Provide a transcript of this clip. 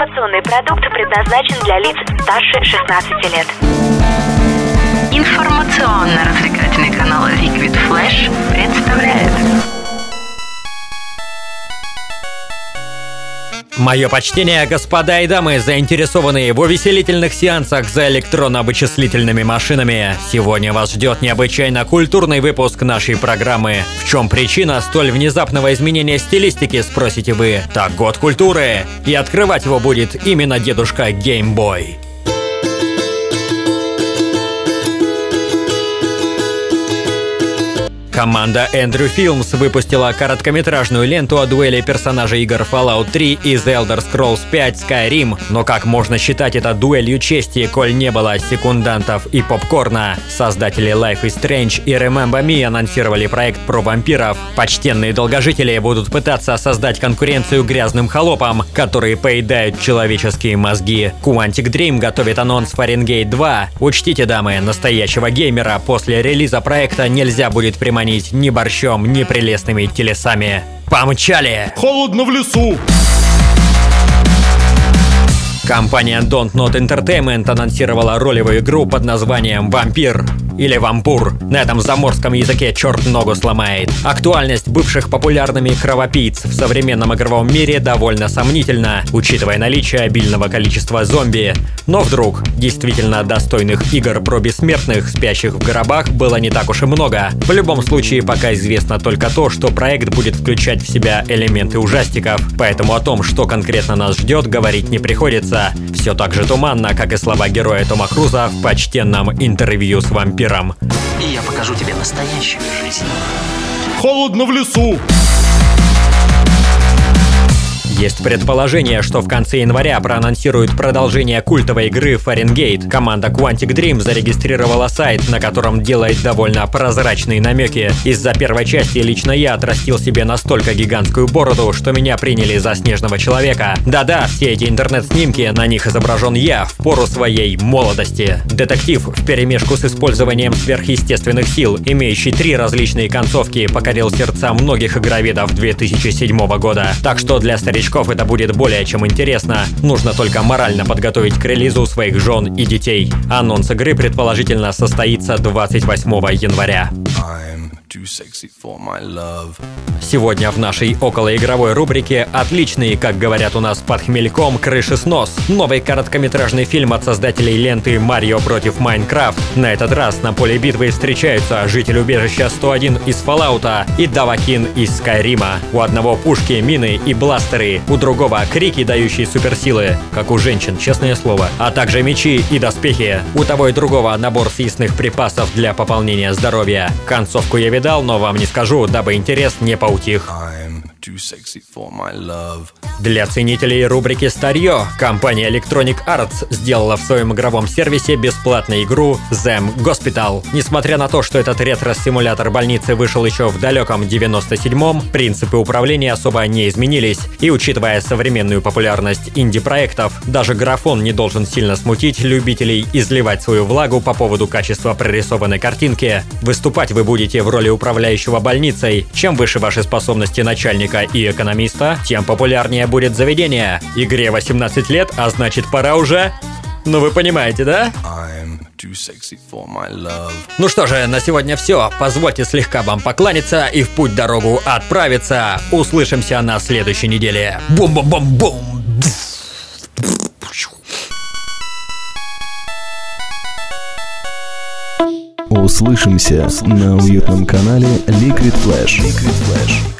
Информационный продукт предназначен для лиц старше 16 лет. Информационно-развлекательный канал Liquid Flash представляет Мое почтение, господа и дамы, заинтересованные в увеселительных сеансах за электронно-вычислительными машинами. Сегодня вас ждет необычайно культурный выпуск нашей программы. В чем причина столь внезапного изменения стилистики, спросите вы? Так год культуры. И открывать его будет именно дедушка Геймбой. Команда Andrew Films выпустила короткометражную ленту о дуэли персонажей игр Fallout 3 и The Elder Scrolls 5 Skyrim. Но как можно считать это дуэлью чести, коль не было секундантов и попкорна? Создатели Life is Strange и Remember Me анонсировали проект про вампиров. Почтенные долгожители будут пытаться создать конкуренцию грязным холопам, которые поедают человеческие мозги. Quantic Dream готовит анонс Fahrenheit 2. Учтите, дамы, настоящего геймера после релиза проекта нельзя будет приманить кормить ни борщом, ни прелестными телесами. Помчали! Холодно в лесу! Компания Don't Not Entertainment анонсировала ролевую игру под названием «Вампир» или «Вампур». На этом заморском языке черт ногу сломает. Актуальность бывших популярными кровопийц в современном игровом мире довольно сомнительна, учитывая наличие обильного количества зомби. Но вдруг действительно достойных игр про бессмертных, спящих в гробах, было не так уж и много. В любом случае, пока известно только то, что проект будет включать в себя элементы ужастиков, поэтому о том, что конкретно нас ждет, говорить не приходится. Все так же туманно, как и слова героя Тома Круза в почтенном интервью с вампиром миром. И я покажу тебе настоящую жизнь. Холодно в лесу! Есть предположение, что в конце января проанонсируют продолжение культовой игры Фаренгейт. Команда Quantic Dream зарегистрировала сайт, на котором делает довольно прозрачные намеки. Из-за первой части лично я отрастил себе настолько гигантскую бороду, что меня приняли за снежного человека. Да-да, все эти интернет-снимки, на них изображен я в пору своей молодости. Детектив в перемешку с использованием сверхъестественных сил, имеющий три различные концовки, покорил сердца многих игроведов 2007 года. Так что для старичков новичков это будет более чем интересно. Нужно только морально подготовить к релизу своих жен и детей. Анонс игры предположительно состоится 28 января. Сегодня в нашей околоигровой рубрике отличный, как говорят у нас под хмельком, крыши снос. Новый короткометражный фильм от создателей ленты «Марио против Майнкрафт». На этот раз на поле битвы встречаются житель убежища 101 из Фоллаута и Давакин из Скайрима. У одного пушки, мины и бластеры, у другого крики, дающие суперсилы, как у женщин, честное слово, а также мечи и доспехи. У того и другого набор съестных припасов для пополнения здоровья. Концовку я видал, но вам не скажу, дабы интерес не поутих. Для ценителей рубрики «Старье» компания Electronic Arts сделала в своем игровом сервисе бесплатную игру Them Hospital. Несмотря на то, что этот ретро-симулятор больницы вышел еще в далеком 97-м, принципы управления особо не изменились. И учитывая современную популярность инди-проектов, даже графон не должен сильно смутить любителей изливать свою влагу по поводу качества прорисованной картинки. Выступать вы будете в роли управляющего больницей. Чем выше ваши способности начальника художника и экономиста, тем популярнее будет заведение. Игре 18 лет, а значит пора уже... Ну вы понимаете, да? Ну что же, на сегодня все. Позвольте слегка вам покланяться и в путь дорогу отправиться. Услышимся на следующей неделе. Бум-бум-бум-бум! Услышимся на уютном канале Liquid Flash. Liquid Flash.